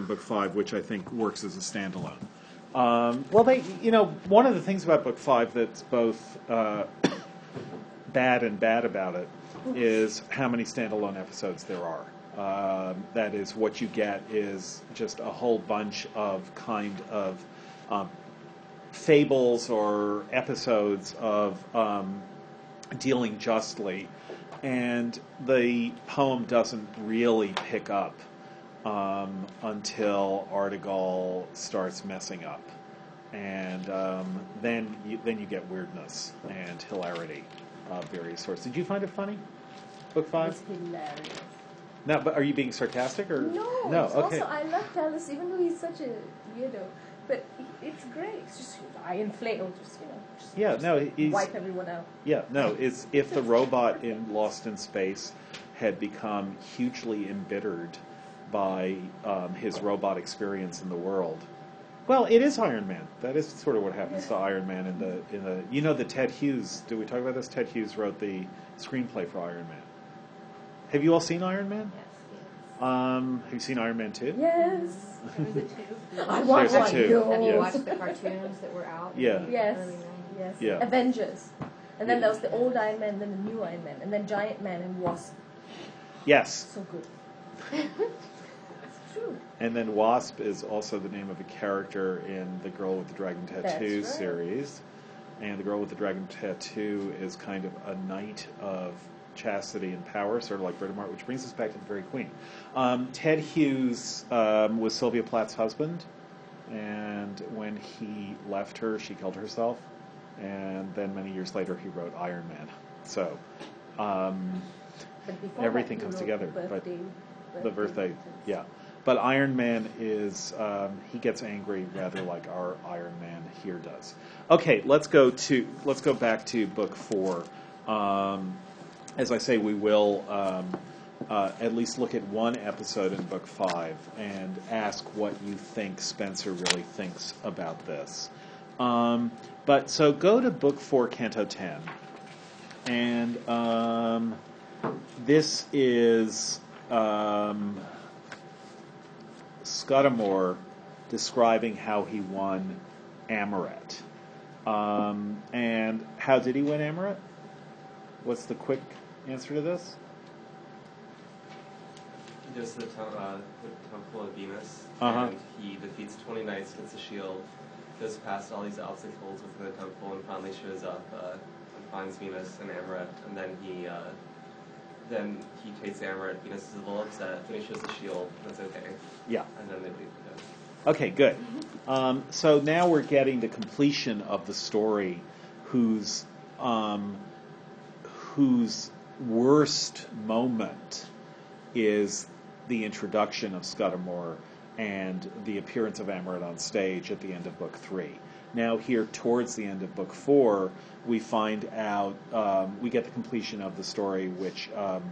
in book five, which I think works as a standalone. Um, well, they, you know, one of the things about book five that's both uh, bad and bad about it is how many standalone episodes there are. Um, that is, what you get is just a whole bunch of kind of um, fables or episodes of um, dealing justly, and the poem doesn't really pick up um, until Artegal starts messing up, and um, then you, then you get weirdness and hilarity of various sorts. Did you find it funny? Book five? It's hilarious. No, but are you being sarcastic or No, No, okay. also I love Talus, even though he's such a weirdo. But it's great. It's just I inflate or just you know. Just, Yeah, just no, he's wipe everyone out. Yeah, no, it's if the robot in Lost in Space had become hugely embittered by um, his robot experience in the world. Well, it is Iron Man. That is sort of what happens to Iron Man in the in the. You know the Ted Hughes. Did we talk about this? Ted Hughes wrote the screenplay for Iron Man. Have you all seen Iron Man? Yes, yes. Um, have you seen Iron Man two? Yes. There was a two. I There's watched a one. two, Have you yes. watched the cartoons that were out? Yeah. Yes. Yes. Yeah. Avengers. And then Yeah. there was the old Iron Man, then the new Iron Man, and then Giant Man and Wasp. Yes, So good. true. and then Wasp is also the name of a character in the Girl with the Dragon Tattoo right. series. And the Girl with the Dragon Tattoo is kind of a knight of chastity and power, sort of like Britomart, which brings us back to the Fairy Queen. Um, Ted Hughes um, was Sylvia Plath's husband, and when he left her, she killed herself. And then many years later, he wrote Iron Man. So, um, Everything comes together, the but birthday, the birthday, yeah. But Iron Man is um, he gets angry rather like our Iron Man here does. Okay, let's go to let's go back to book four. Um, as I say, we will um, uh, at least look at one episode in book five and ask what you think Spenser really thinks about this. Um, but so go to book four, Canto ten, and um, this is um, Scudamore describing how he won Amoret. Um, and how did he win Amoret? What's the quick answer to this? He goes to the, tem- uh, the Temple of Venus, Uh-huh. and he defeats 20 knights, gets a shield, goes past all these obstacles within the temple, and finally shows up uh, and finds Venus and Amoret, and then he uh, then he takes Amoret. Venus is a little upset. Then he shows the shield. That's okay, Yeah. and then they leave together. Okay, good. Um, so now we're getting the completion of the story, whose um, whose worst moment is the introduction of Scudamore and the appearance of Amoret on stage at the end of book three. Now, here towards the end of book four, we find out um, we get the completion of the story, which um,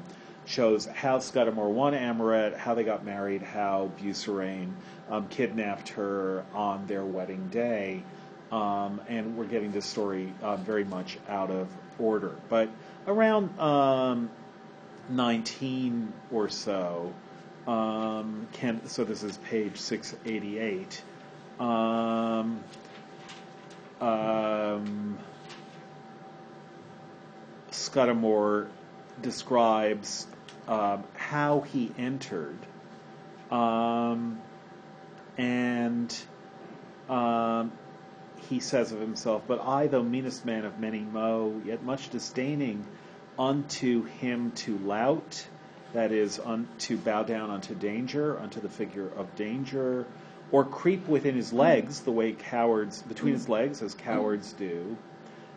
shows how Scudamore won Amoret, how they got married, how Busirane um, kidnapped her on their wedding day, um, and we're getting this story uh, very much out of order. But around um, 19 or so, can, so this is page 688. Um, um, Scudamore describes um, how he entered, um, and um, he says of himself, "But I, though meanest man of many mo, yet much disdaining unto him to lout, that is, un, to bow down unto danger, unto the figure of danger." Or creep within his legs, the way cowards between his legs, as cowards do.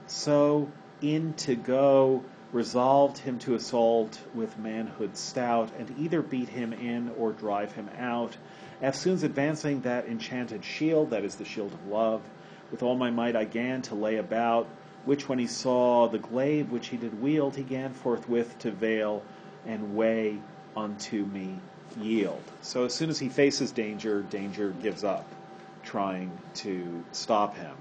So in to go, resolved him to assault with manhood stout, and either beat him in or drive him out. Eftsoons advancing that enchanted shield, that is the shield of love, with all my might I gan to lay about, which when he saw the glaive which he did wield, he gan forthwith to veil and weigh unto me yield. So as soon as he faces danger, danger gives up trying to stop him.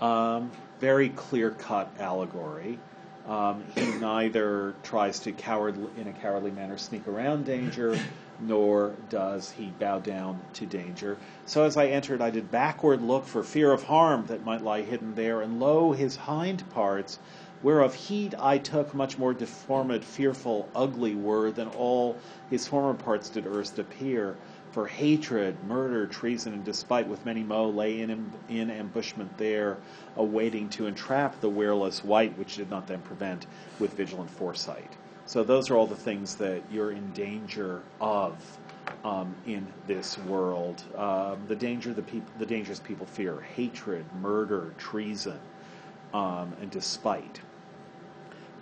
Um, very clear cut allegory. Um, he neither tries to coward in a cowardly manner sneak around danger, nor does he bow down to danger. So as I entered, I did backward look for fear of harm that might lie hidden there, and lo, his hind parts, whereof heed I took, much more deformed, fearful, ugly were than all his former parts did erst appear. For hatred, murder, treason, and despite with many mo lay in, in ambushment there, awaiting to entrap the wearless wight, which did not then prevent with vigilant foresight. So those are all the things that you're in danger of um, in this world. Um, the danger the people, the dangers people fear: hatred, murder, treason, um, and despite.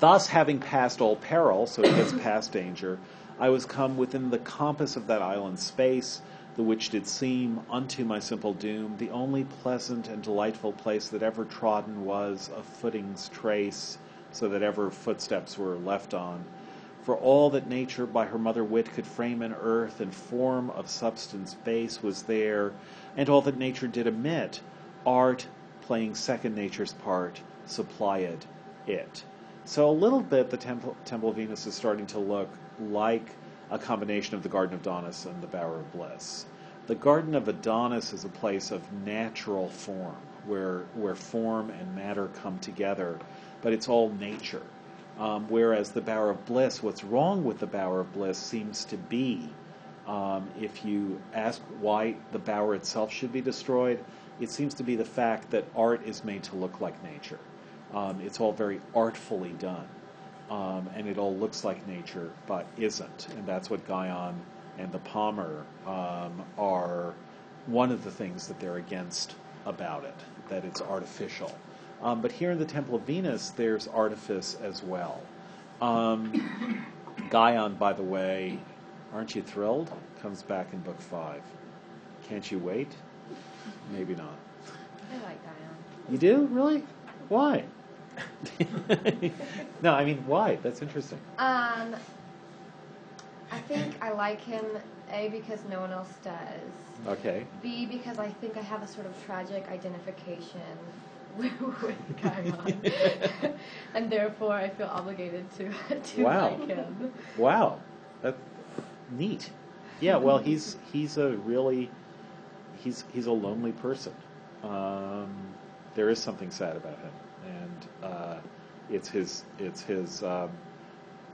Thus, having passed all peril, so he gets past danger, I was come within the compass of that island space, the which did seem unto my simple doom the only pleasant and delightful place that ever trodden was of footing's trace, so that ever footsteps were left on. For all that nature by her mother wit could frame in earth and form of substance base was there, and all that nature did omit, art, playing second nature's part, supplied it. So a little bit, the Temple, Temple of Venus is starting to look like a combination of the Garden of Adonis and the Bower of Bliss. The Garden of Adonis is a place of natural form, where where form and matter come together, but it's all nature. Um, whereas the Bower of Bliss, what's wrong with the Bower of Bliss seems to be, um, if you ask why the Bower itself should be destroyed, it seems to be the fact that art is made to look like nature. Um, it's all very artfully done um, and it all looks like nature, but isn't. And that's what Guyon and the Palmer um, are one of the things that they're against about it, that it's artificial. Um, but here in the Temple of Venus, there's artifice as well. Um, Guyon, by the way, aren't you thrilled? Comes back in book five. Can't you wait? Maybe not. I like Guyon. You do? Really? Why? no, I mean, why? That's interesting. Um, I think I like him A because no one else does. Okay. B because I think I have a sort of tragic identification with, Guyon, and therefore I feel obligated to to Wow. like him. Wow, that's neat. Yeah, well, he's he's a really he's he's a lonely person. Um, there is something sad about him, and uh, it's his it's his um,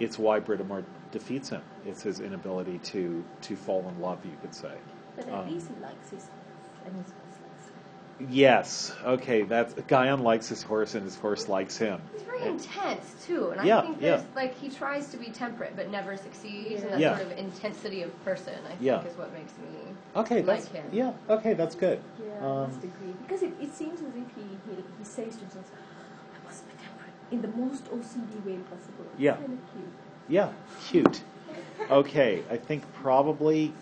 it's why Britomart defeats him. It's his inability to to fall in love. You could say. But at Um, least he likes his horse, and his horse likes him. Yes. Okay. That's Guyon likes his horse, and his horse likes him. He's very And- intense too, and Yeah, I think yeah. like he tries to be temperate but never succeeds, and that Yeah. sort of intensity of person I think Yeah. is what makes me Okay. like That's him. yeah. Okay. That's good. Yeah, Um, I must agree. Because it, it seems as if he, he, he says to himself, I must be temperate in the most OCD way possible. Yeah. kind of cute. Yeah, cute. Okay, I think probably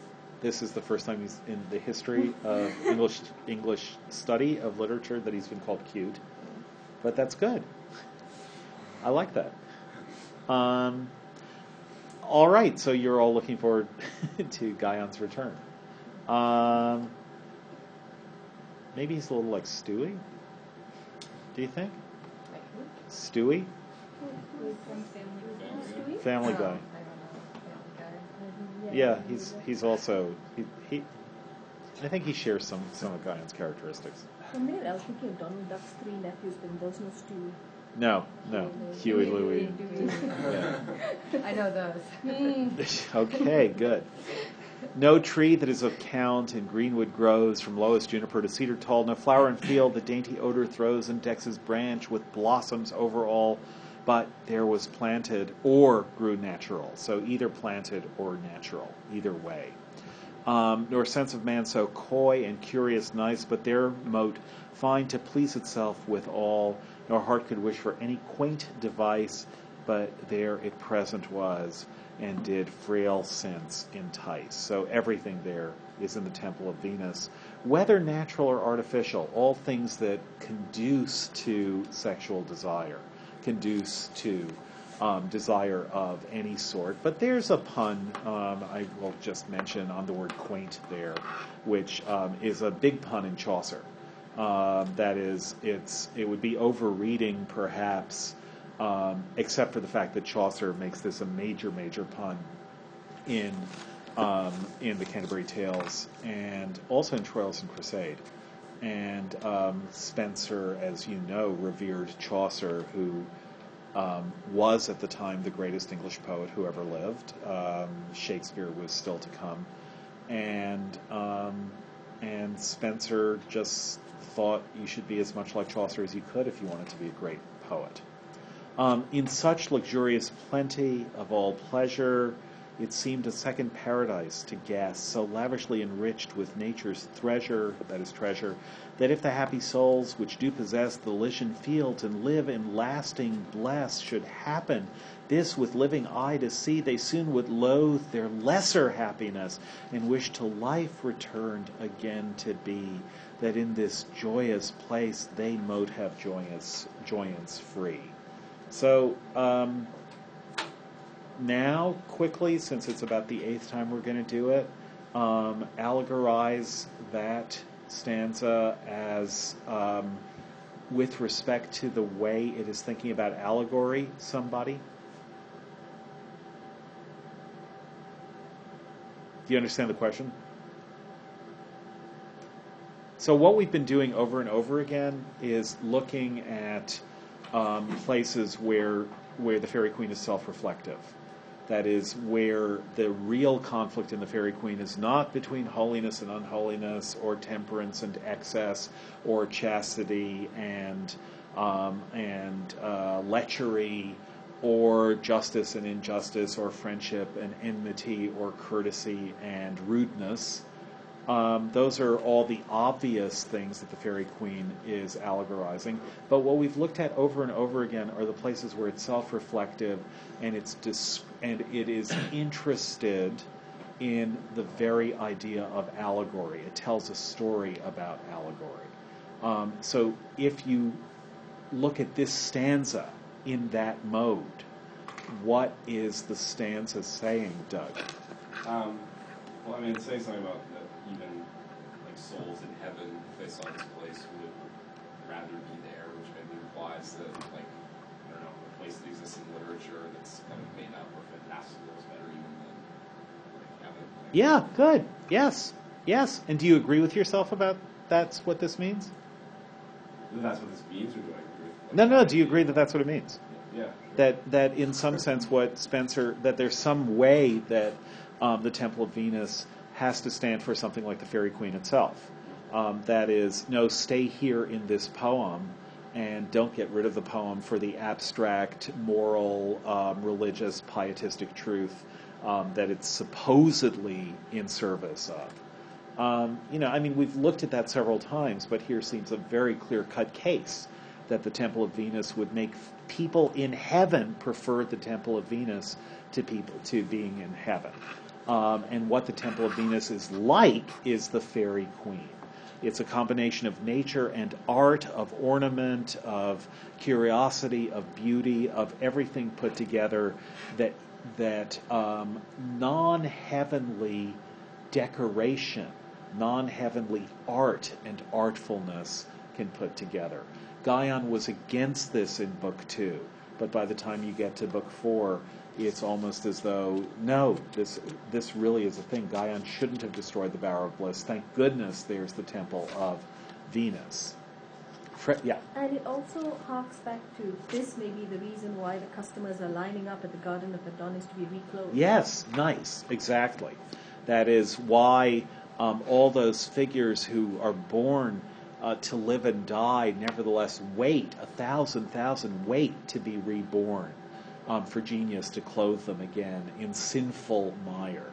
this is the first time he's in the history of English English study of literature that he's been called cute, but that's good. I like that. Um, all right, so you're all looking forward to Guyon's return. Um, maybe he's a little like Stewie. Do you think? Stewie, Stewie? Family Oh, Guy? I don't know. Family Guy. Yeah, he's he's also he, he I think he shares some some of Guyon's characteristics. One minute I was thinking of Donald Duck's three nephews, but there's no Stewie. No, no, Huey, Louie. Yeah. I know those. okay, good. No tree that is of count in greenwood grows, from lowest juniper to cedar tall. No flower in field the dainty odor throws, and decks his branch with blossoms over all. But there was planted or grew natural. So either planted or natural, either way. Um, nor sense of man so coy and curious nice, but their mote fine to please itself with all, nor heart could wish for any quaint device, but there it present was, and did frail sense entice. So everything there is in the temple of Venus, whether natural or artificial, all things that conduce to sexual desire, conduce to um, desire of any sort. But there's a pun um, I will just mention on the word quaint there, which um, is a big pun in Chaucer. Um, that is, it's it would be overreading perhaps, um, except for the fact that Chaucer makes this a major, major pun in um, in the Canterbury Tales and also in Troilus and Criseyde. And um, Spenser, as you know, revered Chaucer, who um, was at the time the greatest English poet who ever lived. Um, Shakespeare was still to come, and um, and Spenser just thought you should be as much like Chaucer as you could if you wanted to be a great poet. Um, in such luxurious plenty of all pleasure, it seemed a second paradise to guests, so lavishly enriched with nature's treasure, that is treasure, that if the happy souls which do possess the Elysian fields and live in lasting bless should happen, this with living eye to see, they soon would loathe their lesser happiness and wish to life returned again to be, that in this joyous place they mote have joyous joyance free. So, um, now, quickly, since it's about the eighth time we're going to do it, um, allegorize that stanza as um, with respect to the way it is thinking about allegory, somebody? Do you understand the question? So, what we've been doing over and over again is looking at um, places where, where the Fairy Queen is self reflective. That is where the real conflict in the Fairy Queen is not between holiness and unholiness, or temperance and excess, or chastity and um, and uh, lechery, or justice and injustice, or friendship and enmity, or courtesy and rudeness. Um, those are all the obvious things that the Fairy Queen is allegorizing. But what we've looked at over and over again are the places where it's self-reflective and it's dis- and it is interested in the very idea of allegory. It tells a story about allegory. Um, so if you look at this stanza in that mode, what is the stanza saying, Doug? Um, well, I mean, saying something about that like souls in heaven, if they saw this place, would rather be there, which maybe implies that like I don't know, a place that exists in literature that's kind of made up or fantastical is better even than like heaven. Like, Yeah, good. Yes. Yes. And do you agree with yourself about that's what this means? That's what this means, or do I agree? with- No, no. Do you agree that that's what it means? Yeah. sure. That that in some sense, what Spenser that there's some way that um, the Temple of Venus has to stand for something like the Fairy Queen itself. Um, that is, no, stay here in this poem and don't get rid of the poem for the abstract, moral, um, religious, pietistic truth um, that it's supposedly in service of. Um, you know, I mean, we've looked at that several times, but here seems a very clear cut case that the Temple of Venus would make people in heaven prefer the Temple of Venus to people to being in heaven. Um, and what the Temple of Venus is like is the Fairy Queen. It's a combination of nature and art, of ornament, of curiosity, of beauty, of everything put together that that um, non-heavenly decoration, non-heavenly art and artfulness can put together. Guyon was against this in book two, but by the time you get to book four, it's almost as though no, this this really is a thing. Guyon shouldn't have destroyed the Bower of Bliss. Thank goodness there's the Temple of Venus. Fre- yeah. And it also harks back to this may be the reason why the customers are lining up at the Garden of Adonis to be reclothed. Yes, nice, exactly. That is why um, all those figures who are born uh, to live and die nevertheless wait, a thousand thousand wait to be reborn, um, for genius to clothe them again in sinful mire.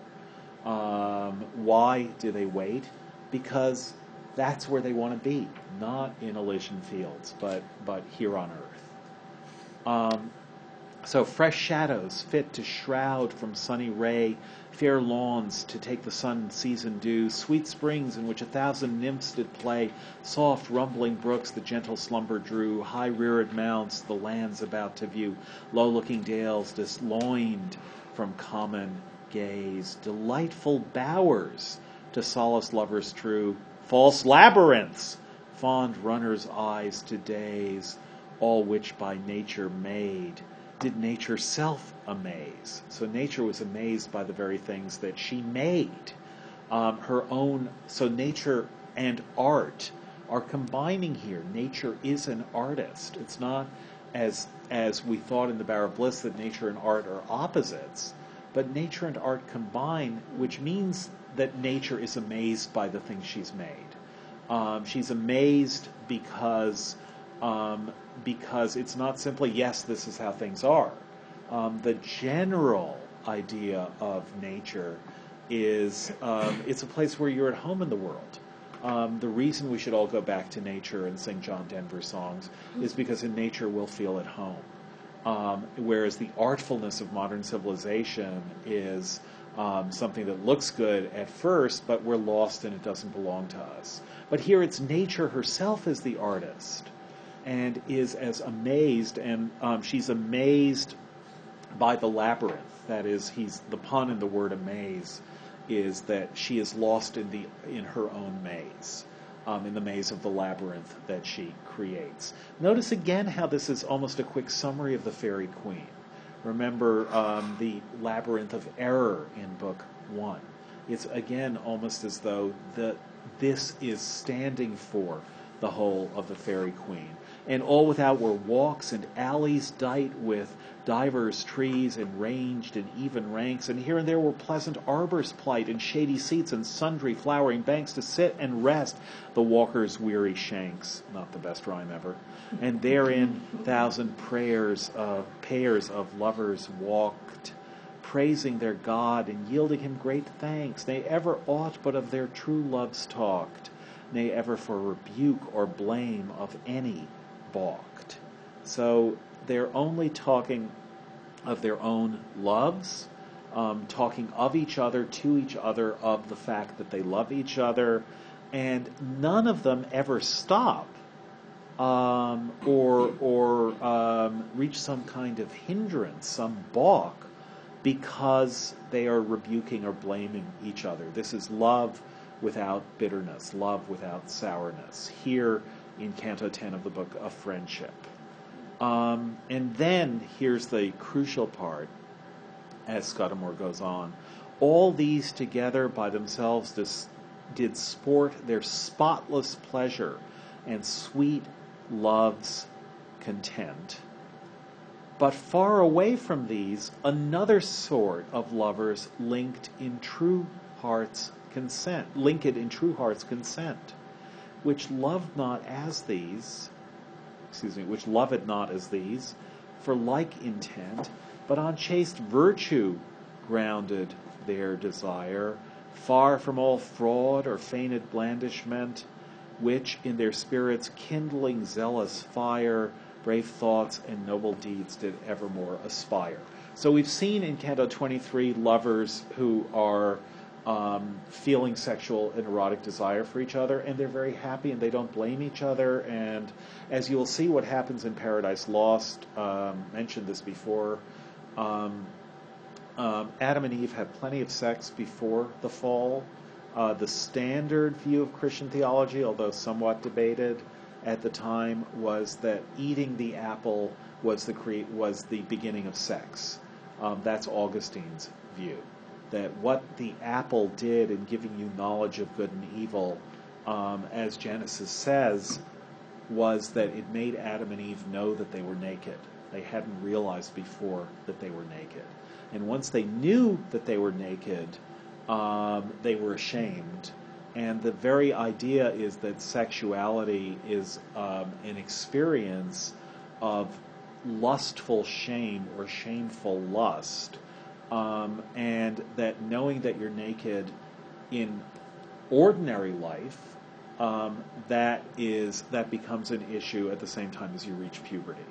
Um, why do they wait? Because that's where they want to be, not in Elysian fields, but, but here on earth. Um, so fresh shadows fit to shroud from sunny ray, fair lawns to take the sun season dew, sweet springs in which a thousand nymphs did play, soft rumbling brooks the gentle slumber drew, high reared mounts the lands about to view, low looking dales disloined from common gaze, delightful bowers to solace lovers true, false labyrinths, fond runners' eyes to daze, all which by nature made did nature self amaze? So nature was amazed by the very things that she made. Um, her own, so nature and art are combining here. Nature is an artist. It's not as as we thought in the Bower of Bliss that nature and art are opposites, but nature and art combine, which means that nature is amazed by the things she's made. Um, she's amazed because um, because it's not simply yes, this is how things are. Um, the general idea of nature is um, it's a place where you're at home in the world. Um, the reason we should all go back to nature and sing John Denver songs is because in nature we'll feel at home. Um, whereas the artfulness of modern civilization is um, something that looks good at first, but we're lost and it doesn't belong to us. But here it's nature herself as the artist and is as amazed, and um, she's amazed by the labyrinth. That is, he's the pun in the word amaze is that she is lost in the in her own maze, um, in the maze of the labyrinth that she creates. Notice again how this is almost a quick summary of the fairy queen. Remember um, the labyrinth of error in book one. It's again almost as though the this is standing for the whole of the fairy queen. And all without were walks and alleys dight with divers trees and ranged in even ranks, and here and there were pleasant arbors plight, and shady seats, and sundry flowering banks to sit and rest the walker's weary shanks. Not the best rhyme ever. And therein thousand prayers of pairs of lovers walked, praising their God and yielding him great thanks. They ever aught but of their true loves talked, nay ever for rebuke or blame of any balked. So they're only talking of their own loves, um, talking of each other, to each other, of the fact that they love each other, and none of them ever stop um, or or um, reach some kind of hindrance, some balk, because they are rebuking or blaming each other. This is love without bitterness, love without sourness. Here in Canto 10 of the book of Friendship. Um, and then here's the crucial part as Scudamore goes on. All these together by themselves dis- did sport their spotless pleasure and sweet love's content. But far away from these, another sort of lovers linked in true heart's consent, linked in true heart's consent, which loved not as these, excuse me, which loved not as these, for like intent, but on chaste virtue grounded their desire, far from all fraud or feigned blandishment, which in their spirits kindling zealous fire, brave thoughts and noble deeds did evermore aspire. So we've seen in Canto 23 lovers who are um, feeling sexual and erotic desire for each other, and they're very happy and they don't blame each other. And as you will see, what happens in Paradise Lost, um, mentioned this before. Um, um Adam and Eve had plenty of sex before the fall. Uh, the standard view of Christian theology, although somewhat debated at the time, was that eating the apple was the cre- was the beginning of sex. Um, that's Augustine's view that what the apple did in giving you knowledge of good and evil, um, as Genesis says, was that it made Adam and Eve know that they were naked. They hadn't realized before that they were naked. And once they knew that they were naked, um, they were ashamed. And the very idea is that sexuality is um, an experience of lustful shame or shameful lust um, and that knowing that you're naked in ordinary life, um, that is that becomes an issue at the same time as you reach puberty.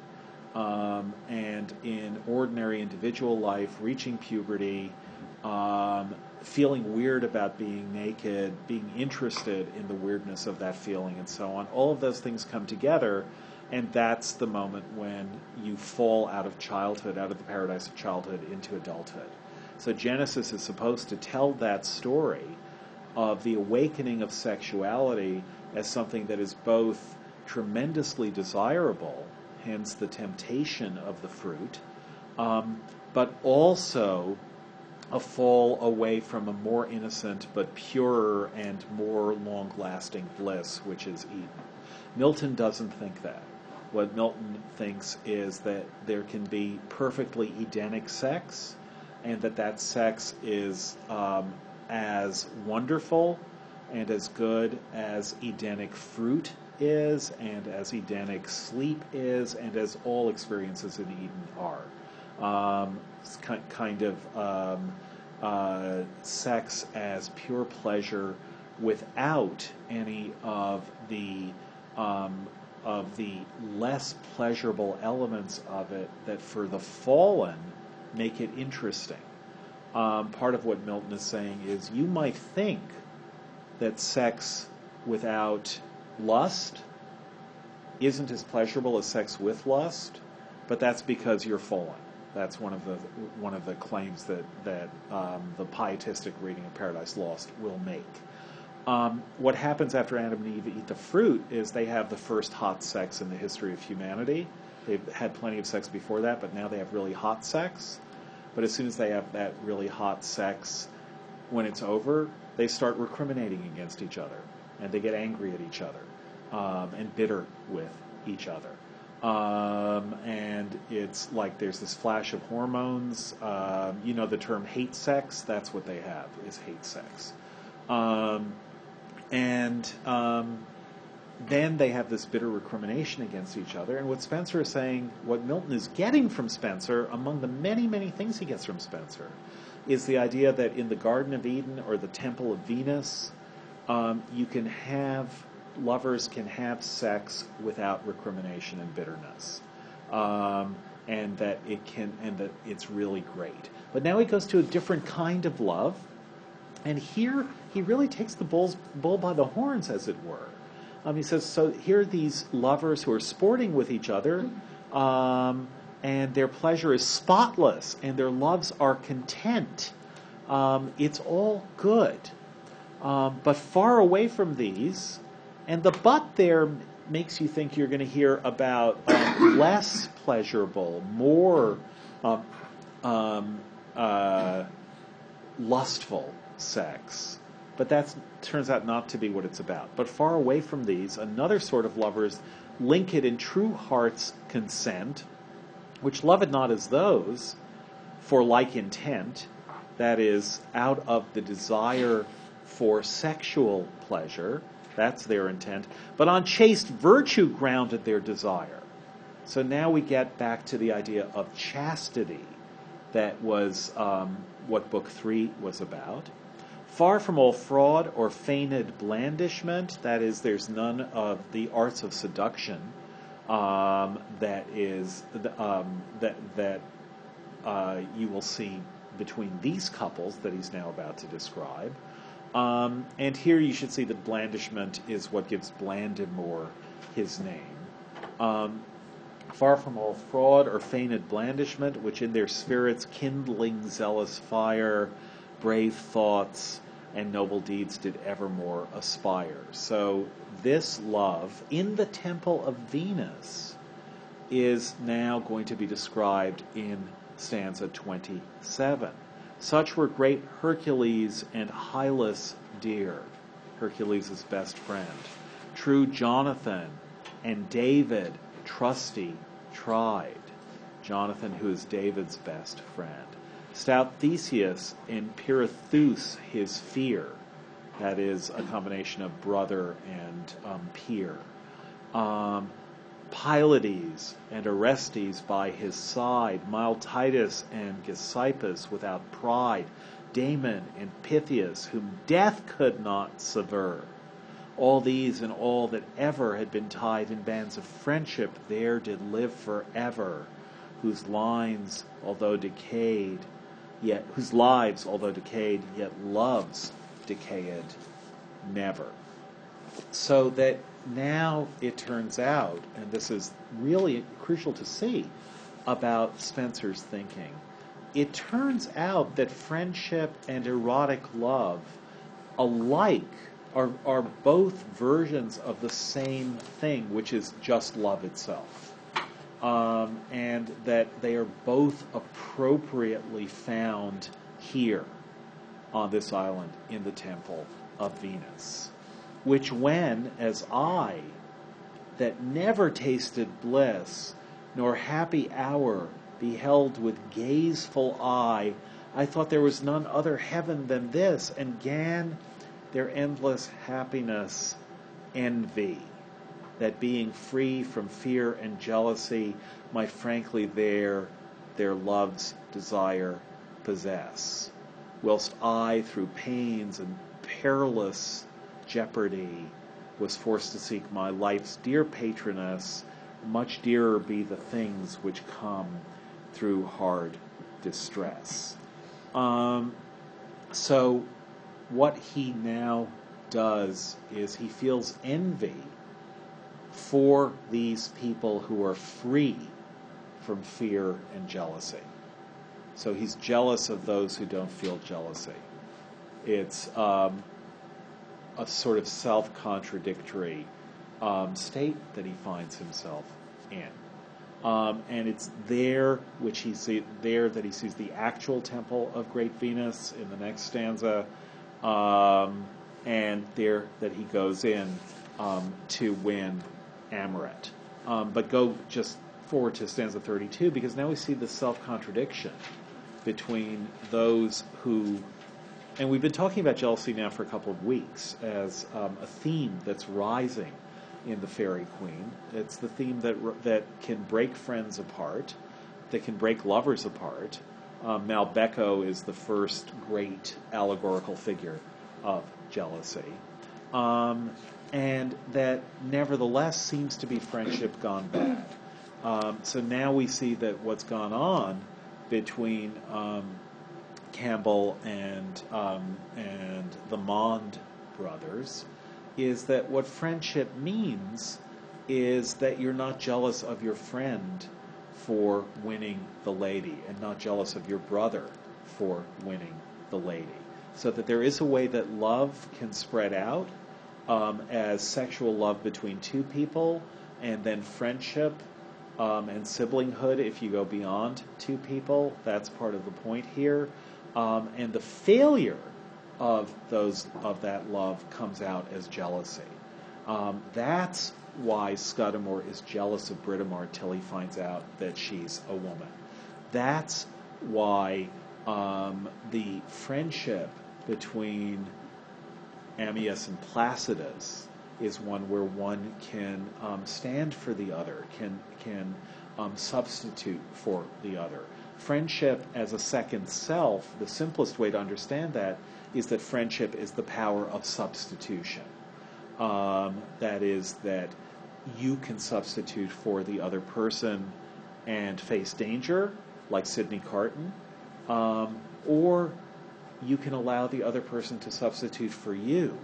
Um, and in ordinary individual life, reaching puberty, um, feeling weird about being naked, being interested in the weirdness of that feeling, and so on, all of those things come together and that's the moment when you fall out of childhood, out of the paradise of childhood, into adulthood. So Genesis is supposed to tell that story of the awakening of sexuality as something that is both tremendously desirable, hence the temptation of the fruit, um, but also a fall away from a more innocent but purer and more long lasting bliss, which is Eden. Milton doesn't think that. What Milton thinks is that there can be perfectly Edenic sex, and that that sex is um, as wonderful and as good as Edenic fruit is, and as Edenic sleep is, and as all experiences in Eden are. Um, kind of um, uh, sex as pure pleasure without any of the um, of the less pleasurable elements of it that for the fallen make it interesting. Um, part of what Milton is saying is you might think that sex without lust isn't as pleasurable as sex with lust, but that's because you're fallen. That's one of the one of the claims that that um, the pietistic reading of Paradise Lost will make. Um, what happens after Adam and Eve eat the fruit is they have the first hot sex in the history of humanity. They've had plenty of sex before that, but now they have really hot sex. But as soon as they have that really hot sex, when it's over, they start recriminating against each other, and they get angry at each other, um, and bitter with each other. Um, and it's like there's this flash of hormones. Um, you know the term hate sex? That's what they have, is hate sex. Um, and um, then they have this bitter recrimination against each other. And what Spenser is saying, what Milton is getting from Spenser, among the many, many things he gets from Spenser, is the idea that in the Garden of Eden or the Temple of Venus, um, you can have lovers can have sex without recrimination and bitterness. Um, and that it can and that it's really great. But now he goes to a different kind of love, and here he really takes the bull's, bull by the horns, as it were. Um, he says, so here are these lovers who are sporting with each other, um, and their pleasure is spotless, and their loves are content. Um, it's all good. Um, but far away from these, and the but there makes you think you're going to hear about um, less pleasurable, more um, uh, lustful sex. But that turns out not to be what it's about. But far away from these, another sort of lovers link it in true heart's consent, which love it not as those, for like intent, that is, out of the desire for sexual pleasure, that's their intent, but on chaste virtue grounded their desire. So now we get back to the idea of chastity that was um, what Book 3 was about. Far from all fraud or feigned blandishment, that is, there's none of the arts of seduction um, that is um, that that uh, you will see between these couples that he's now about to describe. Um, and here you should see that blandishment is what gives Blandamour his name. Um, far from all fraud or feigned blandishment, which in their spirits kindling zealous fire, brave thoughts, and noble deeds did evermore aspire. So this love in the temple of Venus is now going to be described in stanza 27. Such were great Hercules and Hylas dear, Hercules' best friend, true Jonathan and David, trusty, tried, Jonathan who is David's best friend. Stout Theseus and Pirithous his fear, that is a combination of brother and um, peer. Um, Pylades and Orestes by his side, mild Titus and Gesippus without pride, Damon and Pythias, whom death could not sever. All these and all that ever had been tied in bands of friendship there did live forever, whose lines, although decayed, yet whose lives, although decayed, yet loves decayed never. So that now it turns out, and this is really crucial to see about Spenser's thinking, it turns out that friendship and erotic love alike are, are both versions of the same thing, which is just love itself. Um, and that they are both appropriately found here on this island in the temple of Venus, which when, as I, that never tasted bliss, nor happy hour beheld with gazeful eye, I thought there was none other heaven than this, and gan their endless happiness envy, that being free from fear and jealousy, might frankly there their love's desire possess, whilst I, through pains and perilous jeopardy, was forced to seek my life's dear patroness, much dearer be the things which come through hard distress. Um, so, what he now does is he feels envy for these people who are free from fear and jealousy. So he's jealous of those who don't feel jealousy. It's um, a sort of self contradictory um, state that he finds himself in. Um, and it's there which he see, there that he sees the actual temple of Great Venus in the next stanza, um, and there that he goes in um, to win Amoret. Um, but go just forward to stanza 32 because now we see the self contradiction between those who, and we've been talking about jealousy now for a couple of weeks as um, a theme that's rising in the Fairy Queen. It's the theme that that can break friends apart, that can break lovers apart. Um, Malbecco is the first great allegorical figure of jealousy, um, and that nevertheless seems to be friendship gone bad. Um, so now we see that what's gone on between um, Campbell and um, and the Mond brothers is that what friendship means is that you're not jealous of your friend for winning the lady and not jealous of your brother for winning the lady. So that there is a way that love can spread out um, as sexual love between two people and then friendship um, and siblinghood if you go beyond two people. That's part of the point here. Um, and the failure of those of that love comes out as jealousy. Um, that's why Scudamore is jealous of Britomart till he finds out that she's a woman. That's why um, the friendship between Amyas and Placidus is one where one can um, stand for the other, can can um, substitute for the other. Friendship as a second self, the simplest way to understand that is that friendship is the power of substitution. Um, that is, that you can substitute for the other person and face danger, like Sydney Carton, um, or you can allow the other person to substitute for you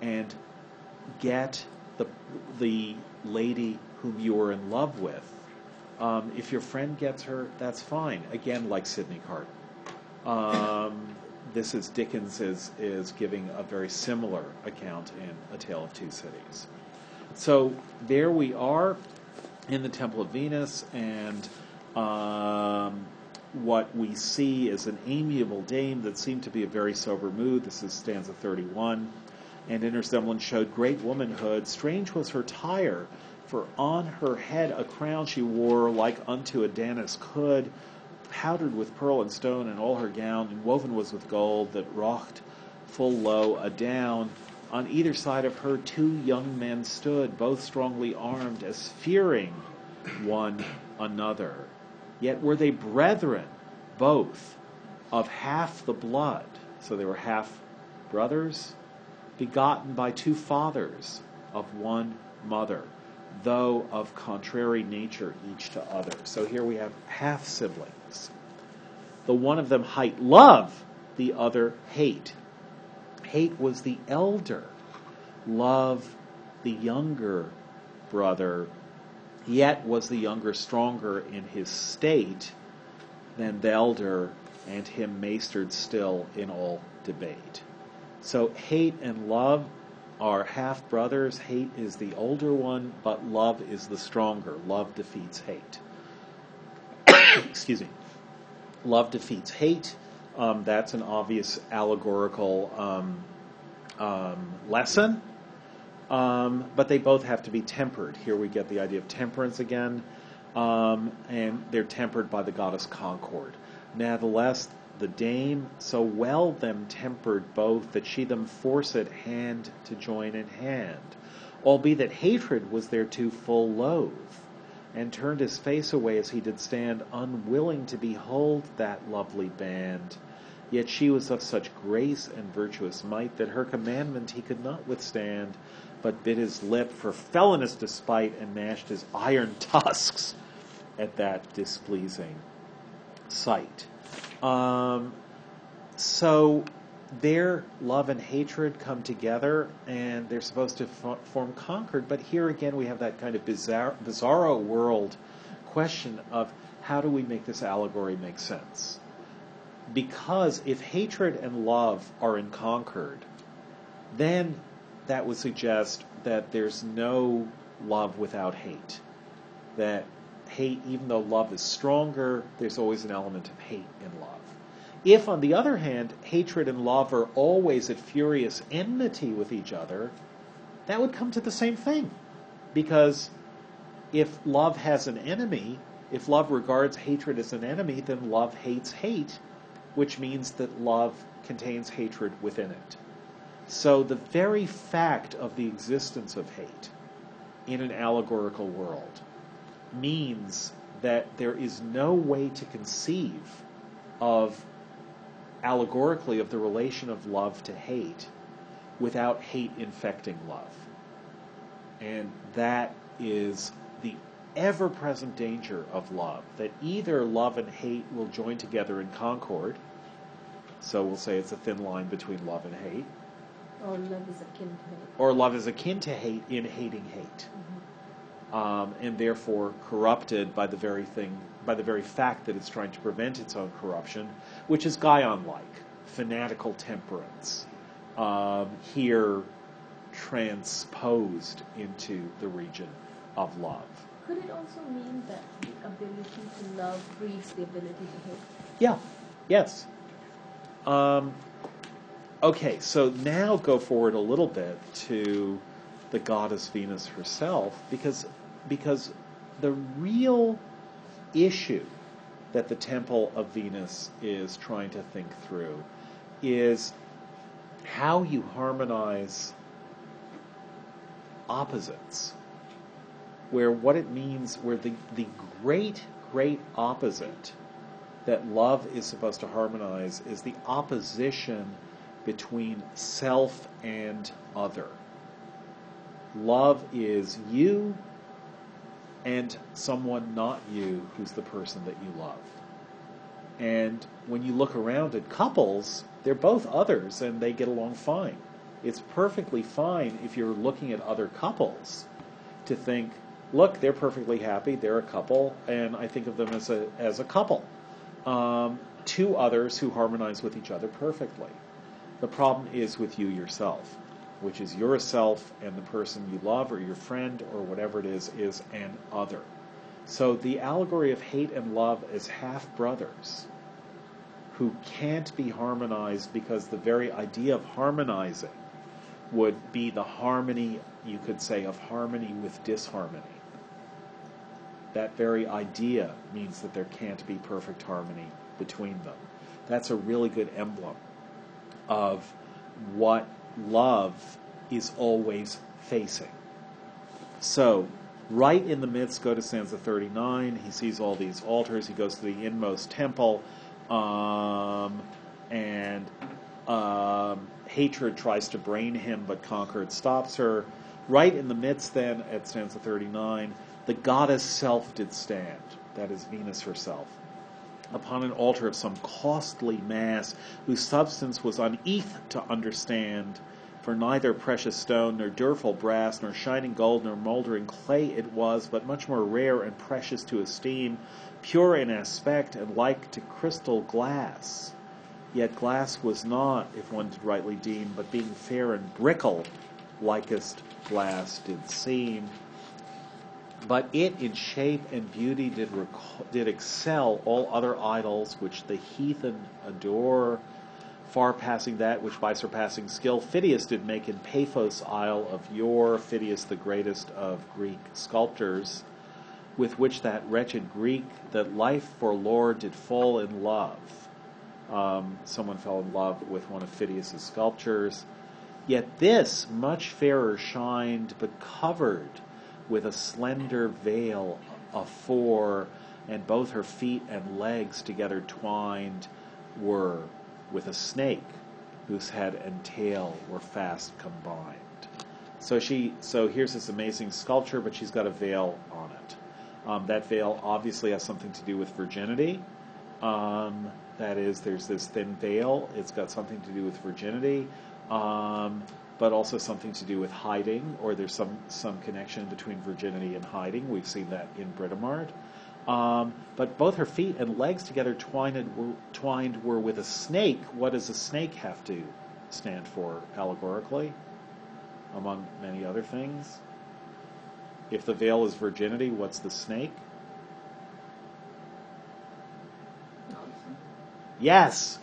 and get the, the lady whom you are in love with. Um, if your friend gets her, that's fine. Again, like Sydney Carton. Um, this is Dickens is is giving a very similar account in A Tale of Two Cities. So there we are in the Temple of Venus, and um, what we see is an amiable dame that seemed to be a very sober mood. This is stanza 31. And in her semblance showed great womanhood. Strange was her tire, for on her head a crown she wore like unto a dana's could powdered with pearl and stone, and all her gown, and woven was with gold, that rocked full low adown. On either side of her two young men stood, both strongly armed, as fearing one another. Yet were they brethren, both, of half the blood. So they were half brothers, begotten by two fathers of one mother, though of contrary nature each to other. So here we have half siblings the one of them height love, the other hate. Hate was the elder, love the younger brother, yet was the younger stronger in his state than the elder, and him mastered still in all debate. So hate and love are half brothers. Hate is the older one, but love is the stronger. Love defeats hate. Excuse me. Love defeats hate. Um, that's an obvious allegorical um, um, lesson. Um, but they both have to be tempered. Here we get the idea of temperance again, um, and they're tempered by the goddess Concord. Natheless, the dame so well them tempered both that she them forced hand to join in hand, albeit that hatred was thereto full loath, and turned his face away as he did stand, unwilling to behold that lovely band. Yet she was of such grace and virtuous might that her commandment he could not withstand, but bit his lip for felonious despite and gnashed his iron tusks at that displeasing sight. Um, so their love and hatred come together, and they're supposed to f- form Concord. But here again, we have that kind of bizarre, bizarro world question of how do we make this allegory make sense? Because if hatred and love are in Concord, then that would suggest that there's no love without hate. That hate, even though love is stronger, there's always an element of hate in love. If, on the other hand, hatred and love are always at furious enmity with each other, that would come to the same thing. Because if love has an enemy, if love regards hatred as an enemy, then love hates hate, which means that love contains hatred within it. So the very fact of the existence of hate in an allegorical world means that there is no way to conceive of allegorically of the relation of love to hate without hate infecting love. And that is the ever present danger of love that either love and hate will join together in concord. So we'll say it's a thin line between love and hate. Or love is akin to hate. Or love is akin to hate in hating hate. Um, and therefore corrupted by the very thing, by the very fact that it's trying to prevent its own corruption, which is Guyon-like, fanatical temperance, um, here transposed into the region of love. Could it also mean that the ability to love breeds the ability to hate? Yeah. Yes. Um, okay, so now go forward a little bit to the goddess Venus herself, because because the real issue that the temple of Venus is trying to think through is how you harmonize opposites. Where what it means, where the, the great, great opposite that love is supposed to harmonize is the opposition between self and other. Love is you and someone not you who's the person that you love. And when you look around at couples, they're both others and they get along fine. It's perfectly fine if you're looking at other couples to think, look, they're perfectly happy, they're a couple, and I think of them as a, as a couple. Um, two others who harmonize with each other perfectly. The problem is with you yourself, which is yourself and the person you love or your friend or whatever it is, is an other. So the allegory of hate and love as half brothers who can't be harmonized because the very idea of harmonizing would be the harmony, you could say, of harmony with disharmony. That very idea means that there can't be perfect harmony between them. That's a really good emblem of what love is always facing. So, right in the midst, go to stanza 39. He sees all these altars. He goes to the inmost temple, um, and um, hatred tries to brain him, but Concord stops her. Right in the midst, then, at stanza 39, the goddess self did stand. That is Venus herself. Upon an altar of some costly mass, whose substance was uneath to understand, for neither precious stone, nor dureful brass, nor shining gold, nor mouldering clay it was, but much more rare and precious to esteem, pure in aspect, and like to crystal glass. Yet glass was not, if one did rightly deem, but being fair and brickle, likest glass did seem. But it in shape and beauty did, rec- did excel all other idols which the heathen adore, far passing that which by surpassing skill Phidias did make in Paphos isle of yore, Phidias the greatest of Greek sculptors, with which that wretched Greek that life forlore did fall in love. Um, someone fell in love with one of Phidias's sculptures. Yet this much fairer shined, but covered with a slender veil afore, and both her feet and legs together twined were with a snake, whose head and tail were fast combined. So she, so here's this amazing sculpture, but she's got a veil on it. Um, that veil obviously has something to do with virginity. Um, that is, there's this thin veil. It's got something to do with virginity, um, but also something to do with hiding, or there's some some connection between virginity and hiding. We've seen that in Britomart. Um, but both her feet and legs together twined were, twined were with a snake. What does a snake have to stand for allegorically, among many other things? If the veil is virginity, what's the snake? Yes.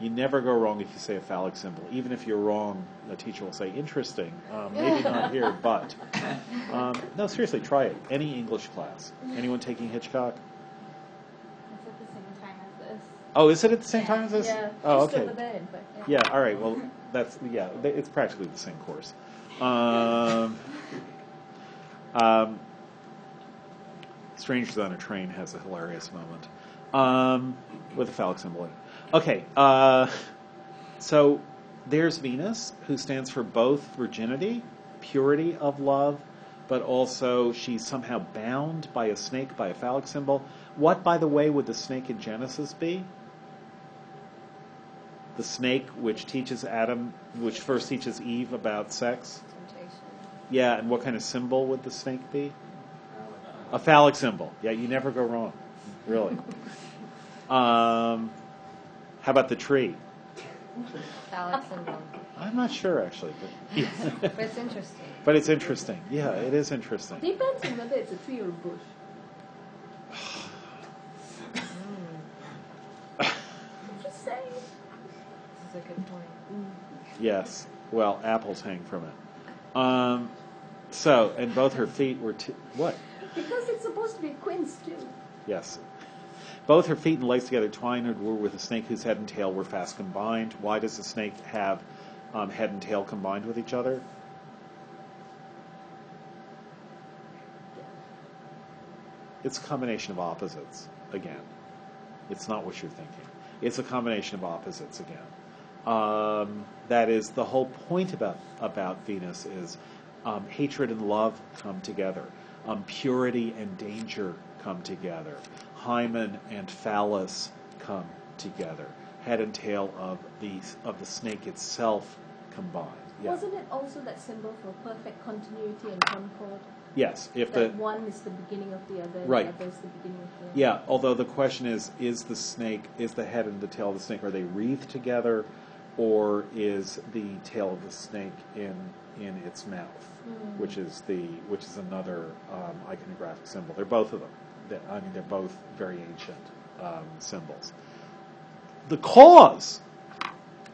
You never go wrong if you say a phallic symbol. Even if you're wrong, the teacher will say, interesting. Um, maybe not here, but. Um, no, seriously, try it. Any English class. Anyone taking Hitchcock? It's at the same time as this. Oh, is it at the same time as this? Yeah, Oh, okay. over there, but Yeah, all right. Well, that's, yeah, it's practically the same course. Um, um, Strangers on a Train has a hilarious moment um, with a phallic symbol in it. Okay, uh, so there's Venus, who stands for both virginity, purity of love, but also she's somehow bound by a snake, by a phallic symbol. What, by the way, would the snake in Genesis be? The snake which teaches Adam, which first teaches Eve about sex? Temptation. Yeah, and what kind of symbol would the snake be? A phallic symbol. Yeah, you never go wrong. Really. Um, how about the tree? Phallic symbol. I'm not sure actually, but, But it's interesting. but it's interesting. Yeah, it is interesting. depends on whether it's a tree or a bush. Just saying. This is a good point. Yes. Well, apples hang from it. Um, so, and both her feet were t- what? Because it's supposed to be quince too. Yes. Both her feet and legs together twined were with a snake whose head and tail were fast combined. Why does the snake have um, head and tail combined with each other? It's a combination of opposites again. It's not what you're thinking. It's a combination of opposites again. Um, that is the whole point about about Venus is um, hatred and love come together, um, purity and danger come together, hymen and phallus come together, head and tail of the of the snake itself combined. Yeah. Wasn't it also that symbol for perfect continuity and concord? Yes, if the one is the beginning of the other, Right. and the other is the beginning of the other. Yeah, although the question is, is the snake, is the head and the tail of the snake, are they wreathed together, or is the tail of the snake in in its mouth, which is the which is another um, iconographic symbol. They're both of them. They- I mean, they're both very ancient um, symbols. The cause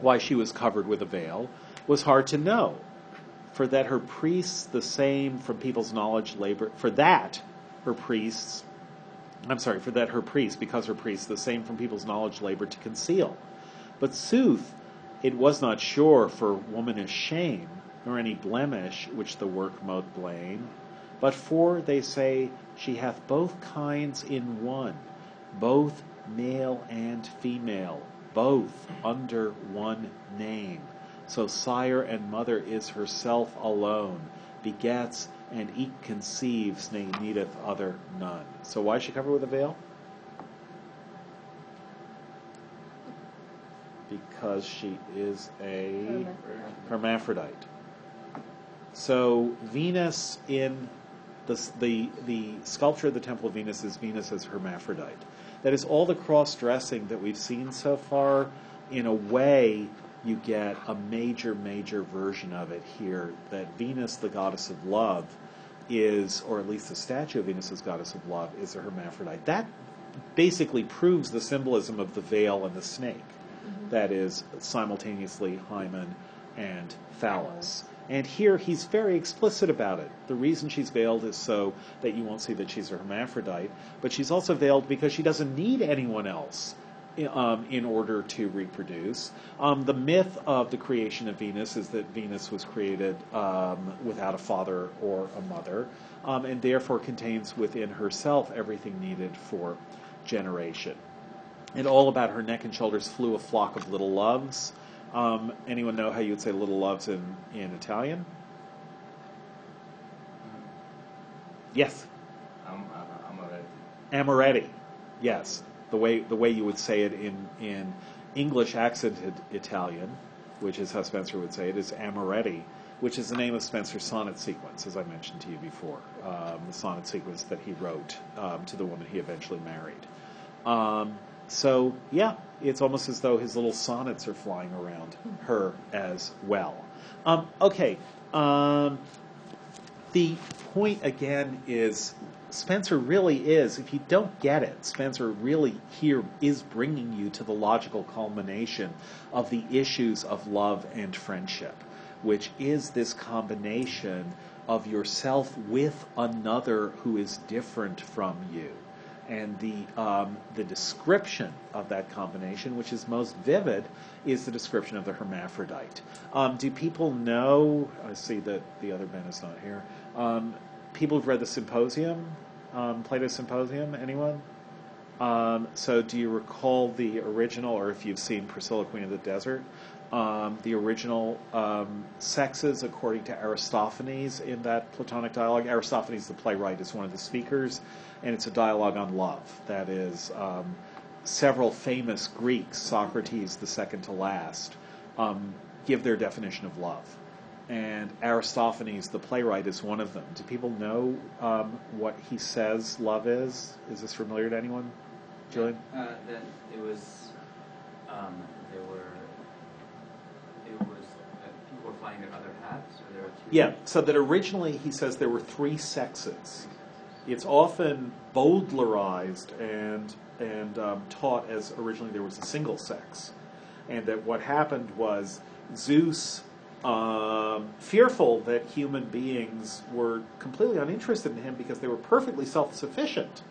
why she was covered with a veil was hard to know. For that her priests, the same from people's knowledge, labor. For that her priests I'm sorry, for that her priests, because her priests, the same from people's knowledge, labored to conceal. But sooth, it was not sure for womanish shame, nor any blemish which the work mote blame. But for, they say, she hath both kinds in one, both male and female, both under one name. So sire and mother is herself alone, begets and eke conceives, nay needeth other none. So why is she covered with a veil? Because she is a hermaphrodite. So Venus in the, the, the sculpture of the Temple of Venus is Venus as hermaphrodite. That is all the cross dressing that we've seen so far. In a way, you get a major, major version of it here that Venus, the goddess of love, is, or at least the statue of Venus as goddess of love, is a hermaphrodite. That basically proves the symbolism of the veil and the snake. Mm-hmm. That is simultaneously hymen and phallus. And here he's very explicit about it. The reason she's veiled is so that you won't see that she's a hermaphrodite, but she's also veiled because she doesn't need anyone else um, in order to reproduce. Um, the myth of the creation of Venus is that Venus was created um, without a father or a mother, um, and therefore contains within herself everything needed for generation. And all about her neck and shoulders flew a flock of little loves. Um, anyone know how you would say little loves in, in Italian? Yes. I'm, I'm, I'm already. Amoretti. Yes, the way the way you would say it in in English accented Italian, which is how Spenser would say it, is Amoretti, which is the name of Spenser's sonnet sequence, as I mentioned to you before, um, the sonnet sequence that he wrote um, to the woman he eventually married. So yeah, it's almost as though his little sonnets are flying around her as well. Um, okay. Um, the point again is Spenser really is, if you don't get it, Spenser really here is bringing you to the logical culmination of the issues of love and friendship, which is this combination of yourself with another who is different from you. And the, um, the description of that combination, which is most vivid, is the description of the hermaphrodite. Um, do people know? I see that the other Ben is not here. Um, people who've read the Symposium, um, Plato's Symposium. Anyone? Um, so, do you recall the original, or if you've seen Priscilla, Queen of the Desert, um, the original um, sexes according to Aristophanes in that Platonic dialogue? Aristophanes, the playwright, is one of the speakers, and it's a dialogue on love. That is, um, several famous Greeks, Socrates, the second to last, um, give their definition of love and Aristophanes, the playwright, is one of them. Do people know um, what he says love is? Is this familiar to anyone? Julian? Uh, that it was, um, there were, it was, uh, were finding their other or there two? Yeah, so that originally he says there were three sexes. It's often Bowdlerized and, and um, taught as originally there was a single sex. And that what happened was Zeus um, fearful that human beings were completely uninterested in him because they were perfectly self sufficient,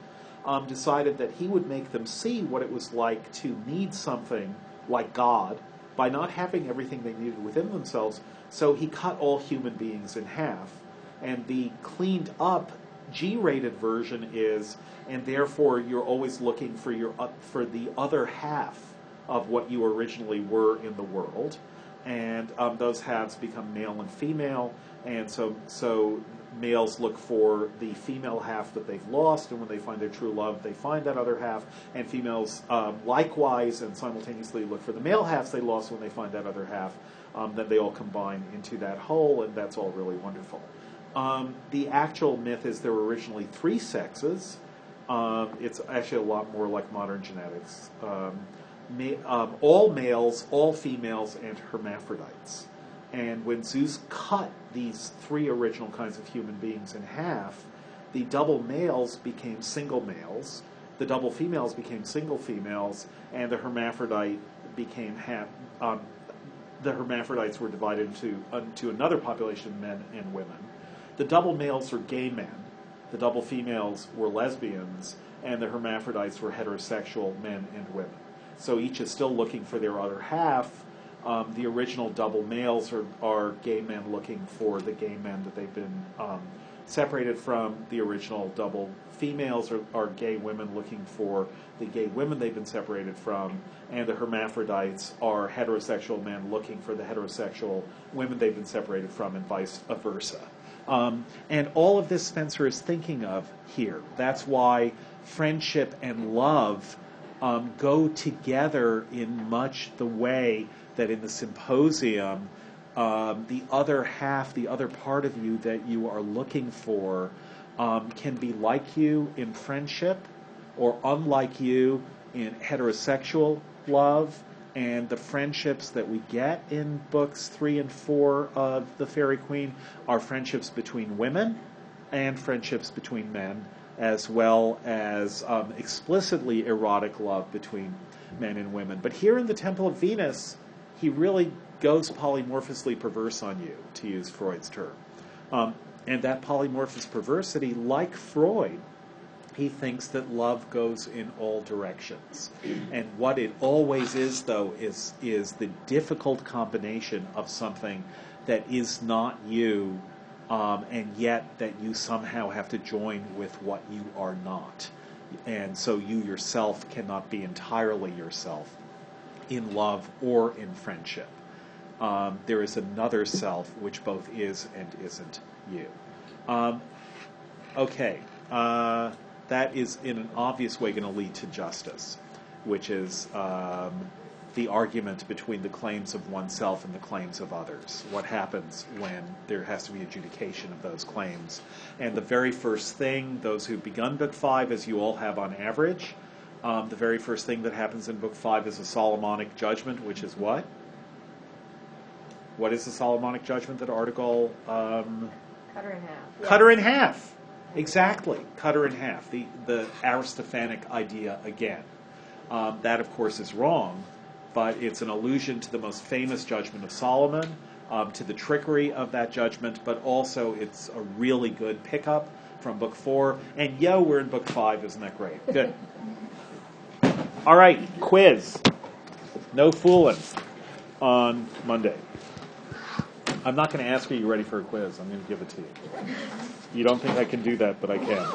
um, decided that he would make them see what it was like to need something like God by not having everything they needed within themselves. So he cut all human beings in half. And the cleaned up G rated version is, and therefore you're always looking for, your, uh, for the other half of what you originally were in the world and um, those halves become male and female, and so so males look for the female half that they've lost, and when they find their true love, they find that other half, and females um, likewise and simultaneously look for the male halves they lost when they find that other half. Um, then they all combine into that whole, and that's all really wonderful. Um, the actual myth is there were originally three sexes. Um, it's actually a lot more like modern genetics. Um, ma- all males, all females, and hermaphrodites. And when Zeus cut these three original kinds of human beings in half, the double males became single males, the double females became single females, and the hermaphrodite became half. Um, the hermaphrodites were divided into, into another population of men and women. The double males were gay men, the double females were lesbians, and the hermaphrodites were heterosexual men and women. So each is still looking for their other half. Um, the original double males are, are gay men looking for the gay men that they've been um, separated from. The original double females are, are gay women looking for the gay women they've been separated from. And the hermaphrodites are heterosexual men looking for the heterosexual women they've been separated from, and vice versa. Um, and all of this Spenser is thinking of here. That's why friendship and love um, go together in much the way that in the symposium, um, the other half, the other part of you that you are looking for, um, can be like you in friendship or unlike you in heterosexual love And the friendships that we get in books three and four of The Faerie Queene are friendships between women and friendships between men, as well as um, explicitly erotic love between men and women. But here in the Temple of Venus, he really goes polymorphously perverse on you, to use Freud's term. Um, and that polymorphous perversity, like Freud, he thinks that love goes in all directions. And what it always is, though, is, is the difficult combination of something that is not you, um, and yet that you somehow have to join with what you are not. And so you yourself cannot be entirely yourself in love or in friendship. Um, there is another self which both is and isn't you. Um, okay. Uh, that is in an obvious way going to lead to justice, which is um, the argument between the claims of oneself and the claims of others. What happens when there has to be adjudication of those claims? And the very first thing, those who've begun Book Five, as you all have on average, um, the very first thing that happens in Book Five is a Solomonic judgment, which is what? What is the Solomonic judgment that Artegall? Um, Cut her in half. Cut her in half. Exactly, cut her in half. The the Aristophanic idea again. Um, that, of course, is wrong, but it's an allusion to the most famous judgment of Solomon, um, to the trickery of that judgment, but also it's a really good pickup from Book Four. And yo, we're in Book Five. Isn't that great? Good. All right, quiz. No fooling on Monday. I'm not going to ask are you ready for a quiz. I'm going to give it to you. You don't think I can do that, but I can.